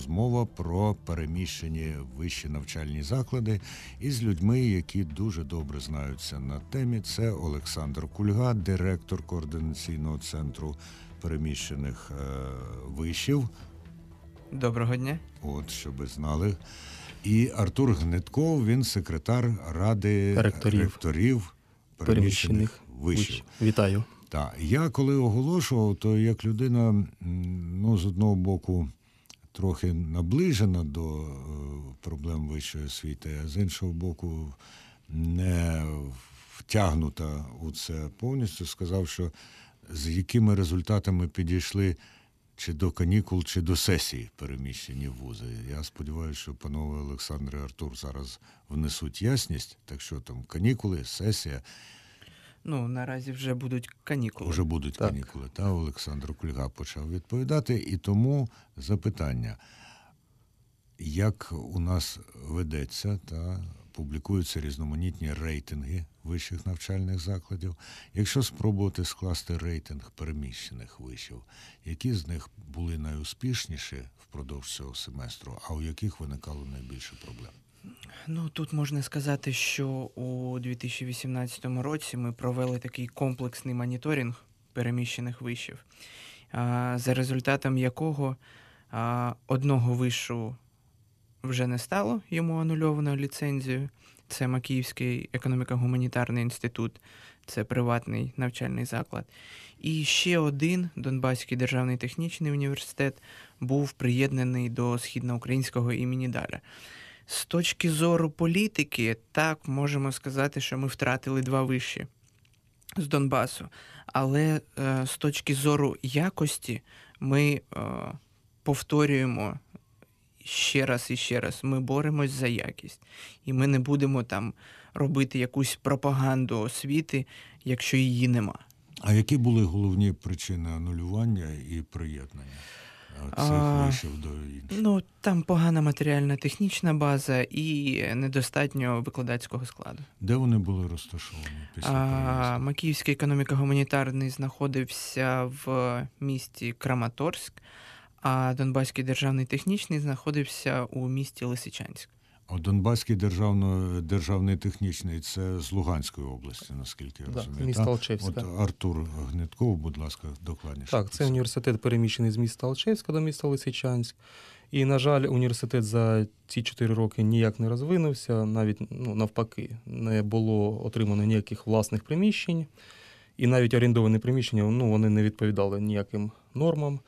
розмова про переміщені вищі навчальні заклади із людьми, які дуже добре знаються на темі. Це Олександр Кульга, директор координаційного центру переміщених е, вишів. Доброго дня. От щоб ви знали. І Артур Гнитков, він секретар ради Ректорів. ректорів переміщених вишів. Вітаю. Так, я коли оголошував, то як людина, ну, з одного боку, трохи наближена до е, проблем вищої освіти, а з іншого боку, не втягнута у це повністю, сказав, що з якими результатами підійшли чи до канікул, чи до сесії переміщені вузи. Я сподіваюся, що панове Олександр і Артур зараз внесуть ясність, так що там канікули, сесія. Ну, наразі вже будуть канікули. Вже будуть Так. канікули. Та Олександр Кульга почав відповідати. І тому запитання, як у нас ведеться та публікуються різноманітні рейтинги вищих навчальних закладів. Якщо спробувати скласти рейтинг переміщених вишів, які з них були найуспішніші впродовж цього семестру, а у яких виникало найбільше проблем? Ну, тут можна сказати, що у 2018 році ми провели такий комплексний моніторинг переміщених вишів, за результатом якого одного вишу вже не стало, йому анульовано ліцензію. Це Макіївський економіко-гуманітарний інститут, це приватний навчальний заклад. І ще один Донбаський державний технічний університет був приєднаний до східноукраїнського імені Даля. З точки зору політики, так можемо сказати, що ми втратили два виші з Донбасу. Але е, з точки зору якості ми е, повторюємо ще раз і ще раз: ми боремось за якість. І ми не будемо там робити якусь пропаганду освіти, якщо її нема. А які були головні причини анулювання і приєднання е, цих А, вишів до інших? Ну там погана матеріальна технічна база і недостатньо викладацького складу. Де вони були розташовані після А. Макіївський економіко-гуманітарний знаходився в місті Краматорськ, а Донбаський державний технічний знаходився у місті Лисичанськ. Донбаський державно, державний технічний це з Луганської області, наскільки я Да, розумію. місто та? Алчевська. От Артур Гнитков, будь ласка, докладніше. Так, це університет переміщений з міста Алчевська до міста Лисичанськ. І, на жаль, університет за ці 4 роки ніяк не розвинувся, навіть ну, навпаки, не було отримано ніяких власних приміщень. І навіть орендовані приміщення ну, вони не відповідали ніяким нормам,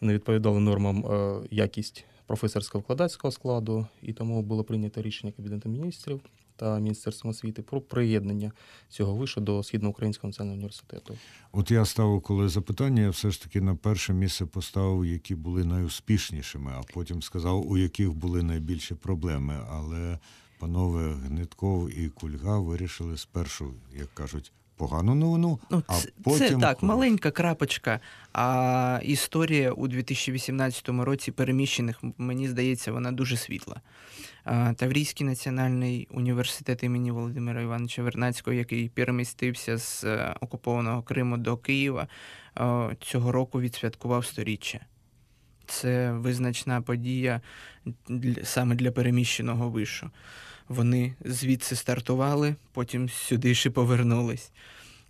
не відповідали нормам е, якість професорського викладацького складу, і тому було прийнято рішення Кабінету міністрів та Міністерством освіти про приєднання цього вишу до Східноукраїнського національного університету. От я ставив, коли запитання, я все ж таки на перше місце поставив, які були найуспішнішими, а потім сказав, у яких були найбільші проблеми. Але панове Гнитков і Кульга вирішили спершу, як кажуть, погану новину, Ну, а це, потім це так, маленька крапочка. А історія у 2018 році переміщених, мені здається, вона дуже світла. Таврійський національний університет імені Володимира Івановича Вернацького, який перемістився з е, окупованого Криму до Києва, цього року відсвяткував сторіччя. Це визначна подія саме для переміщеного вишу. Вони звідси стартували, потім сюди ще повернулись.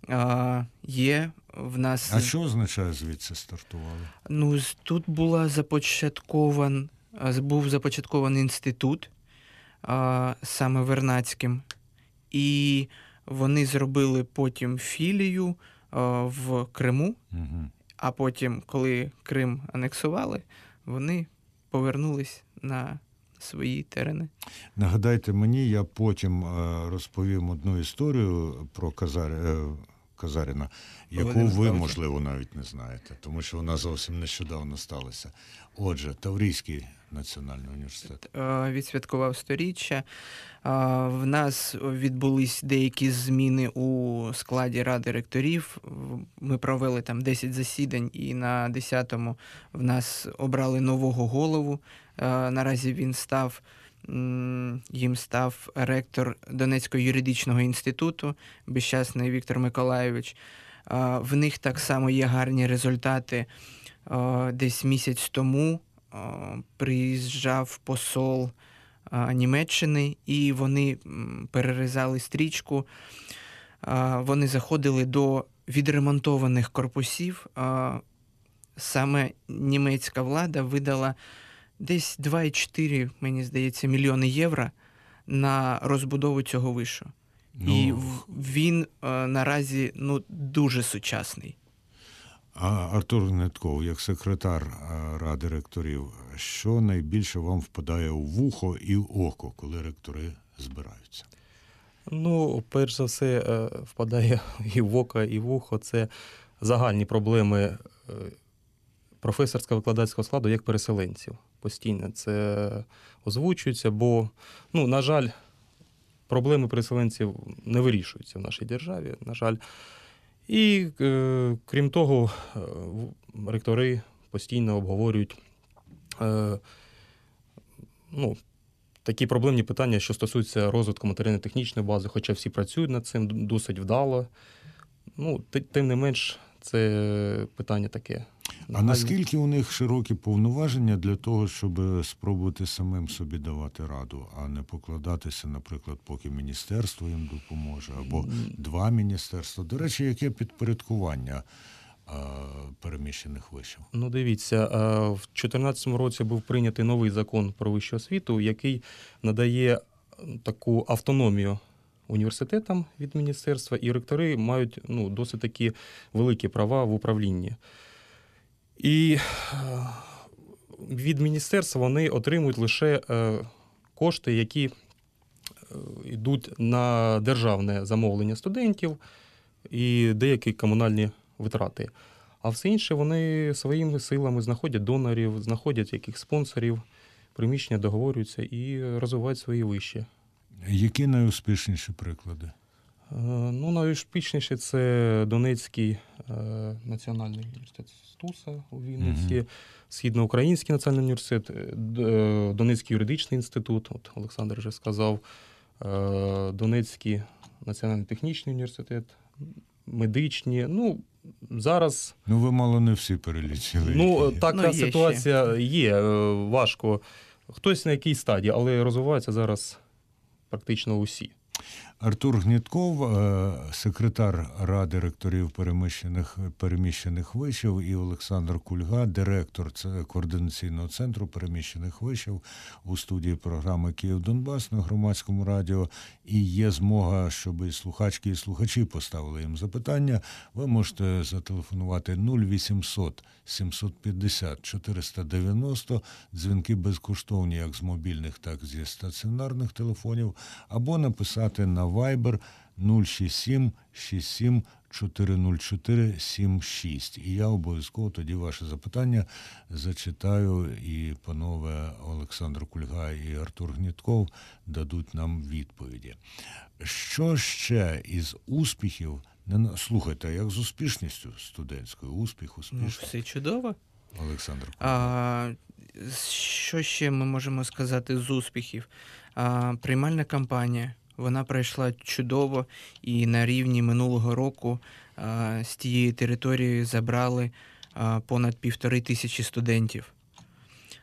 А, є в нас А що означає звідси стартували? ну, тут була започаткован, був започаткований інститут а, саме Вернацьким, і вони зробили потім філію а, в Криму, Угу. а потім, коли Крим анексували, вони повернулись на свої терени. Нагадайте мені, я потім е, розповім одну історію про Казар... е, Казаріна, яку Володимир ви, можливо, навіть не знаєте, тому що вона зовсім нещодавно сталася. Отже, Таврійський національний університет. е, відсвяткував сторіччя. В нас відбулись деякі зміни у складі ради ректорів. Ми провели там 10 засідань, і на 10-му в нас обрали нового голову. Е, Наразі він став. Їм став ректор Донецького юридичного інституту, безщасний Віктор Миколайович. Е, В них так само є гарні результати. Е, Десь місяць тому приїжджав посол Німеччини, і вони перерізали стрічку. Вони заходили до відремонтованих корпусів. Саме німецька влада видала десь 2,4, мені здається, мільйони євро на розбудову цього вишу. І Ну, в- він е, наразі ну, дуже сучасний. А Артур Гнетков, як секретар ради ректорів, що найбільше вам впадає у вухо і в око, коли ректори збираються? Ну, перш за все, е, впадає і в око, і в ухо. Це загальні проблеми е, професорсько-викладацького складу як переселенців. Постійно це озвучується, бо, ну, на жаль, проблеми переселенців не вирішуються в нашій державі, на жаль. І е, крім того, е, ректори постійно обговорюють е, ну, такі проблемні питання, що стосуються розвитку матеріально-технічної бази, хоча всі працюють над цим досить вдало. Ну, ти- тим не менш, це питання таке. А наскільки у них широкі повноваження для того, щоб спробувати самим собі давати раду, а не покладатися, наприклад, поки міністерство їм допоможе, або два міністерства? До речі, яке підпорядкування переміщених вишів? Ну, дивіться, е, в 2014 році був прийнятий новий закон про вищу освіту, який надає таку автономію університетам від міністерства, і ректори мають ну, досить такі великі права в управлінні. І е, від міністерства вони отримують лише е, кошти, які е, йдуть на державне замовлення студентів і деякі комунальні витрати. А все інше вони своїми силами знаходять донорів, знаходять яких спонсорів, приміщення договорюються і розвивають свої вищі. Які найуспішніші приклади? Е, Ну, найуспішніше це Донецький е, національний університет Стуса у Вінниці, Мгм. Східноукраїнський національний університет, е, Донецький юридичний інститут, от Олександр вже сказав, е, Донецький національний технічний університет, медичні. Ну, зараз Ну, ви мало не всі перелічили. Ну, така Ну, є ще. ситуація є. е, Важко. Хтось на якій стадії, але розвиваються зараз практично усі. Артур Гнітков, е, секретар Ради ректорів переміщених, переміщених вишів, і Олександр Кульга, директор координаційного центру переміщених вишів у студії програми Київ Донбас на громадському радіо. І є змога, щоб і слухачки, і слухачі поставили їм запитання. Ви можете зателефонувати 0800 750 490, дзвінки безкоштовні як з мобільних, так і зі стаціонарних телефонів, або написати на Viber 067 67 404 76. І я обов'язково тоді ваше запитання зачитаю, і панове Олександр Кульга і Артур Гнітков дадуть нам відповіді. Що ще із успіхів? Не слухайте, як з успішністю студентською? Успіх, Ну, все чудово. Олександр Кульга. А, що ще ми можемо сказати з успіхів? А, приймальна кампанія. Вона пройшла чудово, і на рівні минулого року а, з тієї території забрали а, понад півтори тисячі студентів.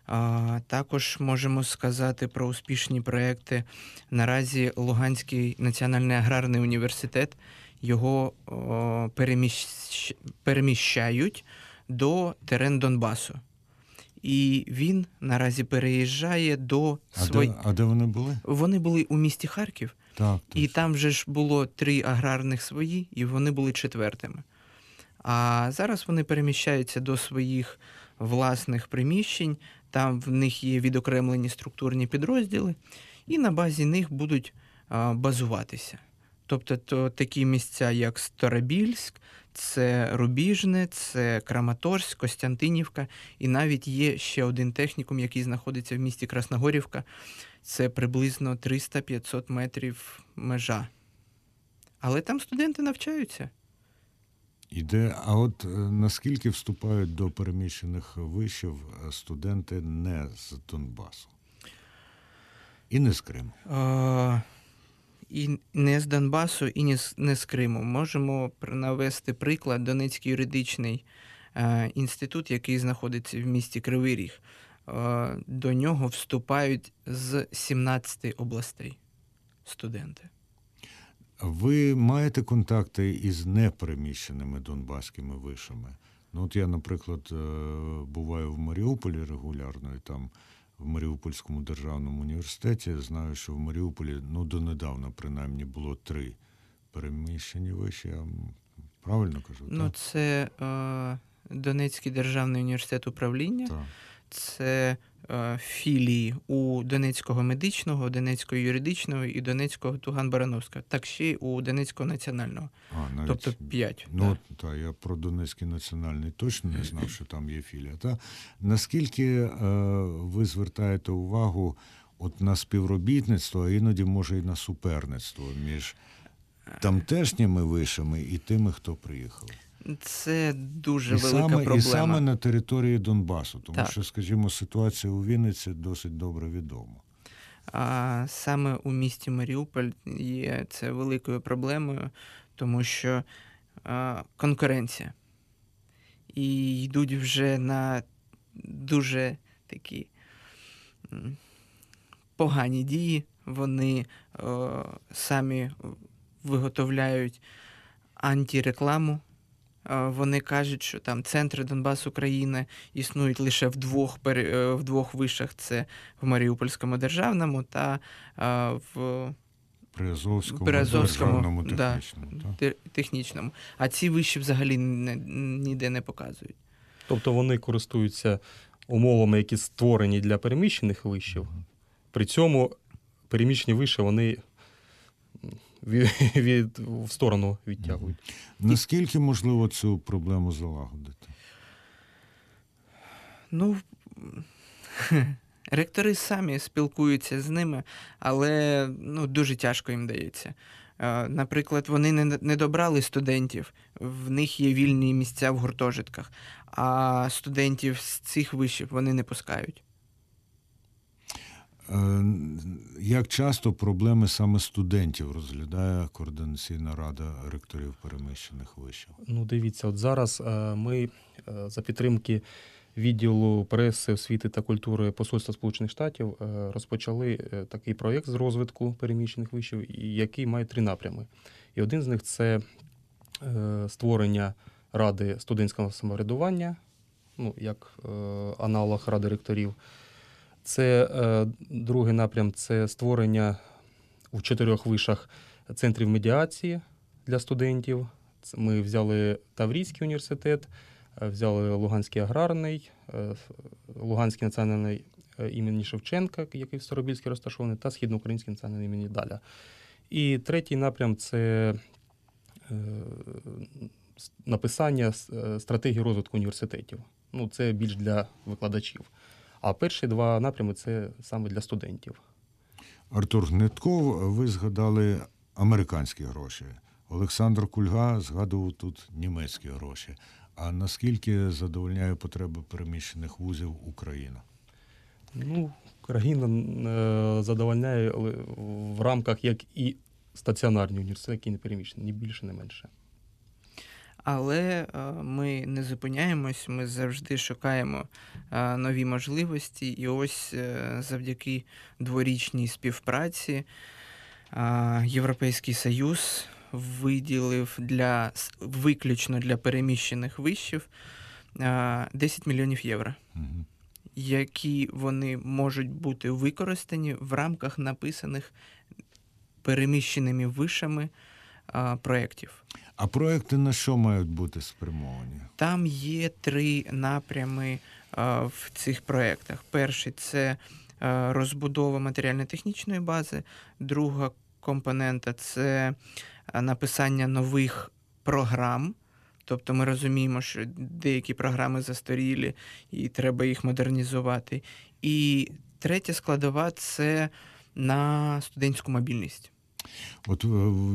А, також можемо сказати про успішні проекти. Наразі Луганський національний аграрний університет його о, переміщ... переміщають до терен Донбасу. І він наразі переїжджає до А, свої. де, а де вони були? Вони були у місті Харків, Так, і точно. там же ж було три аграрних свої, і вони були четвертими. А зараз вони переміщаються до своїх власних приміщень, там в них є відокремлені структурні підрозділи, і на базі них будуть базуватися. Тобто то такі місця, як Старобільськ, це Рубіжне, це Краматорськ, Костянтинівка, і навіть є ще один технікум, який знаходиться в місті Красногорівка. Це приблизно 300-500 метрів межа. Але там студенти навчаються. Іде, а от е, наскільки вступають до переміщених вишів е, студенти не з Донбасу? І не з Криму. Е, і не з Донбасу, і не з, не з Криму. Можемо навести приклад Донецький юридичний е, інститут, який знаходиться в місті Кривий Ріг. Е, до нього вступають з 17 областей студенти. Ви маєте контакти із непереміщеними донбаськими вишами? Ну, от я, наприклад, е, буваю в Маріуполі регулярно, і там в Маріупольському державному університеті знаю, що в Маріуполі ну, донедавна принаймні було три переміщені виші. Я правильно кажу? Ну, так? це е, Донецький державний університет управління, Так. Це е, філії у Донецького медичного, Донецького юридичного і Донецького Туган-Барановського, так ще й у Донецького національного. А, навіть... Тобто п'ять. Ну, та, я про Донецький національний точно не знав, що там є філія. Та? Наскільки е, ви звертаєте увагу от на співробітництво, а іноді може і на суперництво між тамтешніми вишами і тими, хто приїхав? Це дуже І велика саме, проблема. і саме на території Донбасу, тому Так. що, скажімо, ситуація у Вінниці досить добре відома. А саме у місті Маріуполь є це великою проблемою, тому що а, конкуренція. І йдуть вже на дуже такі погані дії. Вони о, самі виготовляють антирекламу. Вони кажуть, що там центри Донбас України існують лише в двох, е, в двох вишах: це в Маріупольському державному та в При Азовському, При Азовському, державному да. технічному. так? технічному. А ці виші взагалі не, ніде не показують. Тобто вони користуються умовами, які створені для переміщених вишів. При цьому переміщені виші вони від, від, в сторону відтягують. Наскільки можливо цю проблему залагодити? Ну, ректори самі спілкуються з ними, але ну, дуже тяжко їм дається. Наприклад, вони не, не добрали студентів, в них є вільні місця в гуртожитках, а студентів з цих вишів вони не пускають. Е, Як часто проблеми саме студентів розглядає Координаційна рада ректорів переміщених вишів? Ну, дивіться, от зараз е, ми е, за підтримки відділу преси, освіти та культури Посольства Сполучених Штатів е, розпочали такий проєкт з розвитку переміщених вишів, який має три напрями. І один з них це створення ради студентського самоврядування, ну, як аналог ради ректорів. Це е, другий напрям це створення у чотирьох вишах центрів медіації для студентів. Ми взяли Таврійський університет, е, взяли Луганський аграрний, е, Луганський національний е, імені Шевченка, який в Старобільській розташований, та Східноукраїнський національний імені Даля. І третій напрям це написання стратегії розвитку університетів. Ну, це більш для викладачів. А перші два напрями це саме для студентів. Артур Гнитков, ви згадали американські гроші. Олександр Кульга згадував тут німецькі гроші. А наскільки задовольняє потреби переміщених вузів Україна? Ну, країна е, задовольняє в рамках як і стаціонарні університети, які не переміщені, ні більше, не менше. Але е, ми не зупиняємось, ми завжди шукаємо е, нові можливості. І ось е, завдяки дворічній співпраці Європейський Союз виділив для виключно для переміщених вишів е, 10 мільйонів євро, які вони можуть бути використані в рамках написаних переміщеними вишами е, проєктів. А проекти на що мають бути спрямовані? Там є три напрями а, в цих проєктах. Перший це а, розбудова матеріально-технічної бази, друга компонента це написання нових програм. Тобто ми розуміємо, що деякі програми застарілі і треба їх модернізувати. І третя складова це на студентську мобільність. От е,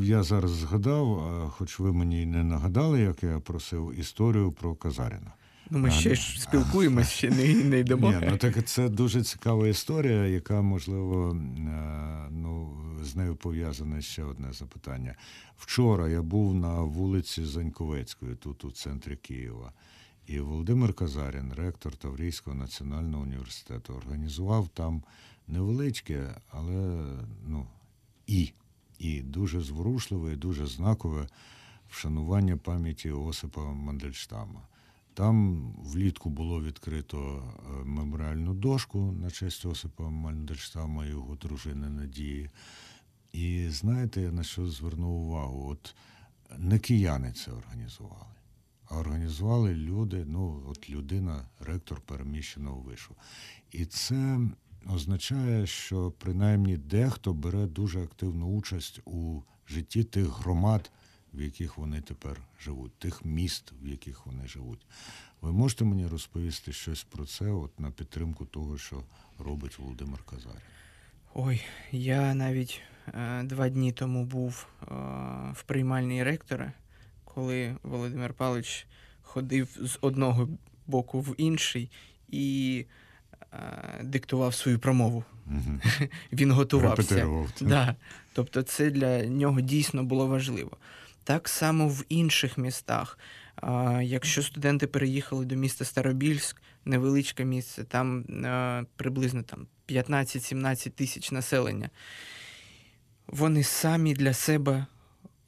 я зараз згадав, хоч ви мені не нагадали, як я просив історію про Казаріна. Ну, ми А, ще ж спілкуємось, ще не, не йдемо. Ні, ну так це дуже цікава історія, яка, можливо, е, ну, з нею пов'язане ще одне запитання. Вчора я був на вулиці Заньковецької, тут у центрі Києва. І Володимир Казарін, ректор Таврійського національного університету, організував там невеличке, але ну, і, і дуже зворушливе, і дуже знакове вшанування пам'яті Осипа Мандельштама. Там влітку було відкрито е, меморіальну дошку на честь Осипа Мандельштама і його дружини Надії. І знаєте, я на що звернув увагу? От не кияни це організували, а організували люди, ну, от людина, ректор переміщеного вишу. І це означає, що принаймні дехто бере дуже активну участь у житті тих громад, в яких вони тепер живуть, тих міст, в яких вони живуть. Ви можете мені розповісти щось про це, от на підтримку того, що робить Володимир Казарін? Ой, я навіть е, два дні тому був е, в приймальній ректора, коли Володимир Павлович ходив з одного боку в інший і диктував свою промову. Угу. Він готувався. Да. Тобто це для нього дійсно було важливо. Так само в інших містах. А, якщо студенти переїхали до міста Старобільськ, невеличке місце, там а, приблизно там 15-17 тисяч населення, вони самі для себе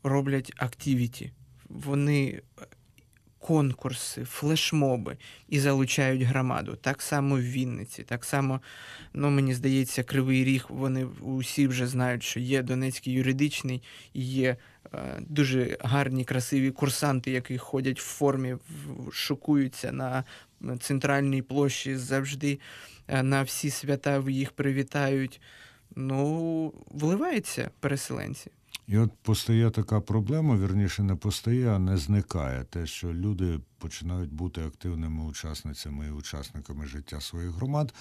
роблять активіті. Вони е, конкурси, флешмоби і залучають громаду. Так само в Вінниці, так само, ну мені здається, Кривий Ріг. Вони усі вже знають, що є Донецький юридичний, і є е, дуже гарні, красиві курсанти, які ходять в формі, шокуються на центральній площі завжди е, на всі свята їх привітають. Ну, вливаються переселенці. І от постає така проблема, вірніше, не постає, а не зникає. Те, що люди починають бути активними учасницями і учасниками життя своїх громад,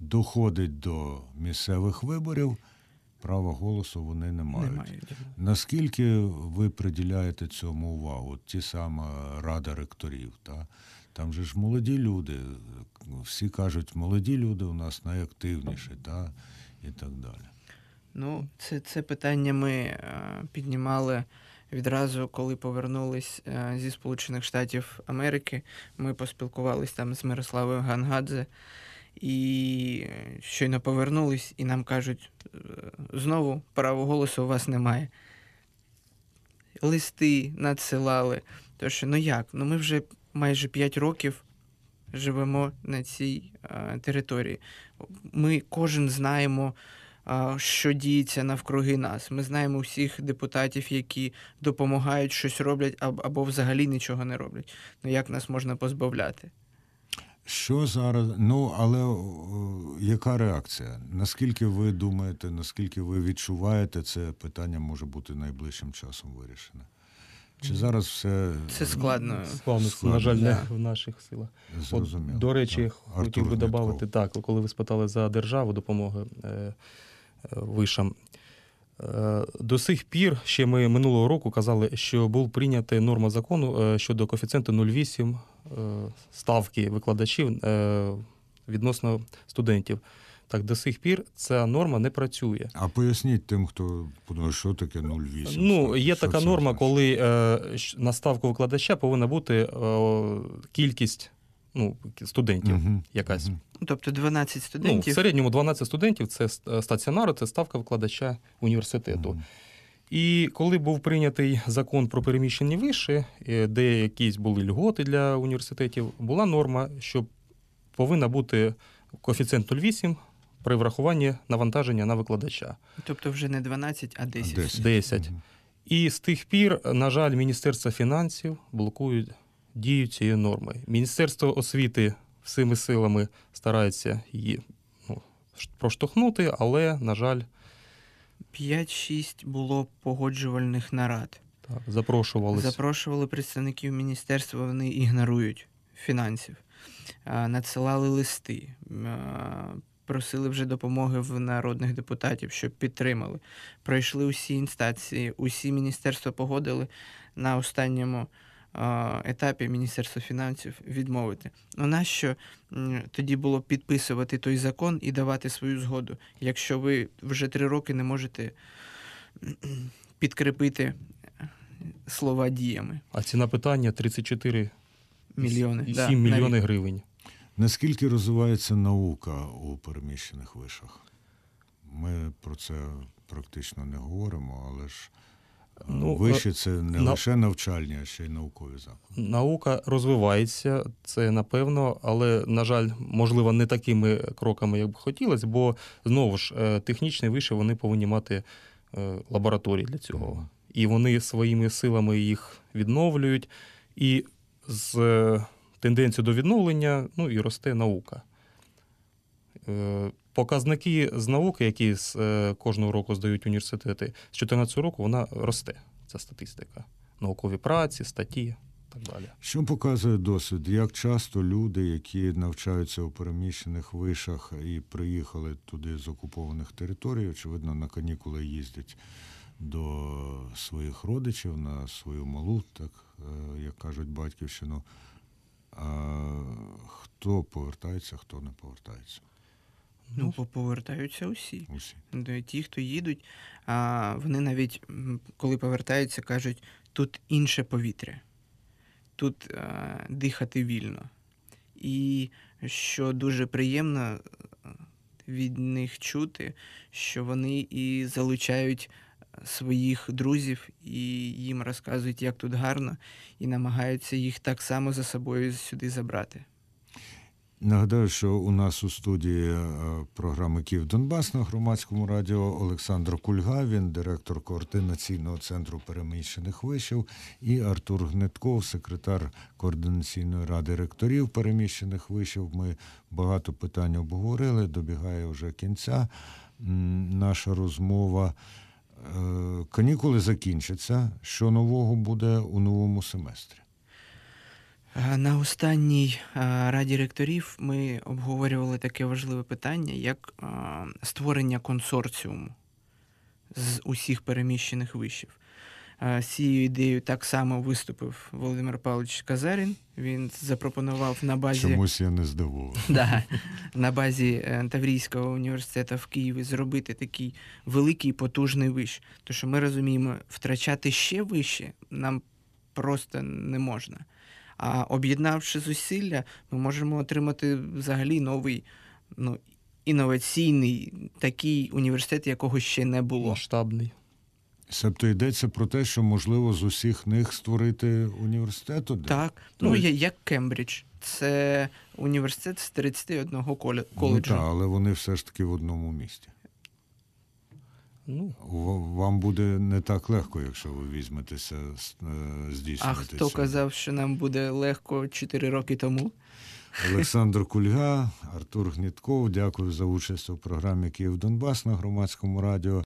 доходить до місцевих виборів, права голосу вони не мають. Не мають. Наскільки ви приділяєте цьому увагу? От ті сама рада ректорів, та? там же ж молоді люди, всі кажуть, молоді люди у нас найактивніші, та? і так далі. Ну, це, це питання ми е, піднімали відразу, коли повернулись е, зі Сполучених Штатів Америки. Ми поспілкувалися там з Мирославою Гангадзе. І е, щойно повернулись, і нам кажуть: знову права голосу у вас немає. Листи надсилали. Тож, ну як? Ну ми вже майже 5 років живемо на цій е, території. Ми кожен знаємо а, що діється навкруги нас. Ми знаємо всіх депутатів, які допомагають, щось роблять або взагалі нічого не роблять. Ну як нас можна позбавляти? Що зараз? Ну, але о, яка реакція? Наскільки ви думаєте, наскільки ви відчуваєте, це питання може бути найближчим часом вирішене? Чи зараз все Це складно. Складно, Складно, на жаль, не в наших силах. От, до речі, Так. хотів Артур би додати, так, коли ви спитали за державу допомоги е, вишам. Е, До сих пір, ще ми минулого року казали, що був прийнята норма закону е, щодо коефіцієнту 0,8 е, ставки викладачів відносно студентів. Так, до сих пір ця норма не працює. А поясніть тим, хто подумає, що таке 0,8? Ну, є Що така норма, значить? коли на ставку викладача повинна бути кількість ну, студентів Мгм, якась. Ну, Тобто 12 Ну, в середньому 12 студентів це ст- стаціонару, це ставка викладача університету. Мгм. І коли був прийнятий закон про переміщені виші, е, де якісь були льготи для університетів, була норма, що повинна бути коефіцієнт 0,8 при врахуванні навантаження на викладача. Тобто вже не 12, а 10. 10. 10. Мгм. І з тих пір, на жаль, Міністерство фінансів блокує дію цієї норми. Міністерство освіти всіми силами старається її ну, проштовхнути, але, на жаль, 5-6 було погоджувальних нарад. так, запрошувалися. Запрошували представників міністерства, вони ігнорують фінансів. Надсилали листи, просили вже допомоги в народних депутатів, щоб підтримали. Пройшли усі інстанції, усі міністерства погодили на останньому етапі Міністерства фінансів відмовити. Ну нащо тоді було підписувати той закон і давати свою згоду, якщо ви вже три роки не можете підкріпити слова діями? А ціна питання 34 Мільйони. І да, 7 навіть. гривень. Наскільки розвивається наука у переміщених вишах? Ми про це практично не говоримо, але ж е, Ну, виші це не на- лише навчальні, а ще й наукові заклади. Наука розвивається, це напевно, але, на жаль, можливо, не такими кроками, як би хотілося, бо знову ж е, технічні виші вони повинні мати е, лабораторії для цього. Мгм. І вони своїми силами їх відновлюють. І з е, тенденцією до відновлення ну, і росте наука. Показники з науки, які з е, кожного року здають університети, з 2014 року вона росте, ця статистика. Наукові праці, статті так далі. Що показує досвід? Як часто люди, які навчаються у переміщених вишах і приїхали туди з окупованих територій, очевидно, на канікули їздять до своїх родичів на свою малу, так е, як кажуть, батьківщину. А хто повертається, хто не повертається? Ну, бо повертаються усі. Усі. Де Ті, хто їдуть, а вони навіть коли повертаються, кажуть, тут інше повітря, тут а, дихати вільно. І що дуже приємно е, від них чути, що вони і залучають своїх друзів, і їм розказують, як тут гарно, і намагаються їх так само за собою сюди забрати. Нагадаю, що у нас у студії е, програми Київ Донбас на громадському радіо Олександр Кульга, він директор координаційного центру переміщених вишів, і Артур Гнетков, секретар координаційної ради ректорів переміщених вишів. Ми багато питань обговорили. Добігає вже кінця наша розмова. Е, Канікули закінчаться. Що нового буде у новому семестрі? Е, На останній е, раді ректорів ми обговорювали таке важливе питання, як е, створення консорціуму з усіх переміщених вишів. З цією ідеєю так само виступив Володимир Павлович Казарін. Він запропонував на базі Чомусь я не здивований. да, на базі Таврійського університету в Києві зробити такий великий потужний виш. Тому що ми розуміємо, втрачати ще вище нам просто не можна. А об'єднавши зусилля, ми можемо отримати взагалі новий, ну, інноваційний такий університет, якого ще не було. Масштабний. Себто йдеться про те, що можливо з усіх них створити університет один? Так, Ну, ну і- як Кембридж. Це університет з 31 коле- Ну, коледжу. так, але вони все ж таки в одному місті. Ну, Вам буде не так легко, якщо ви візьметеся е, здійснювати. А хто цього. казав, що нам буде легко 4 роки тому? Олександр Кульга, Артур Гнітков. Дякую за участь у програмі Київ Донбас на громадському радіо.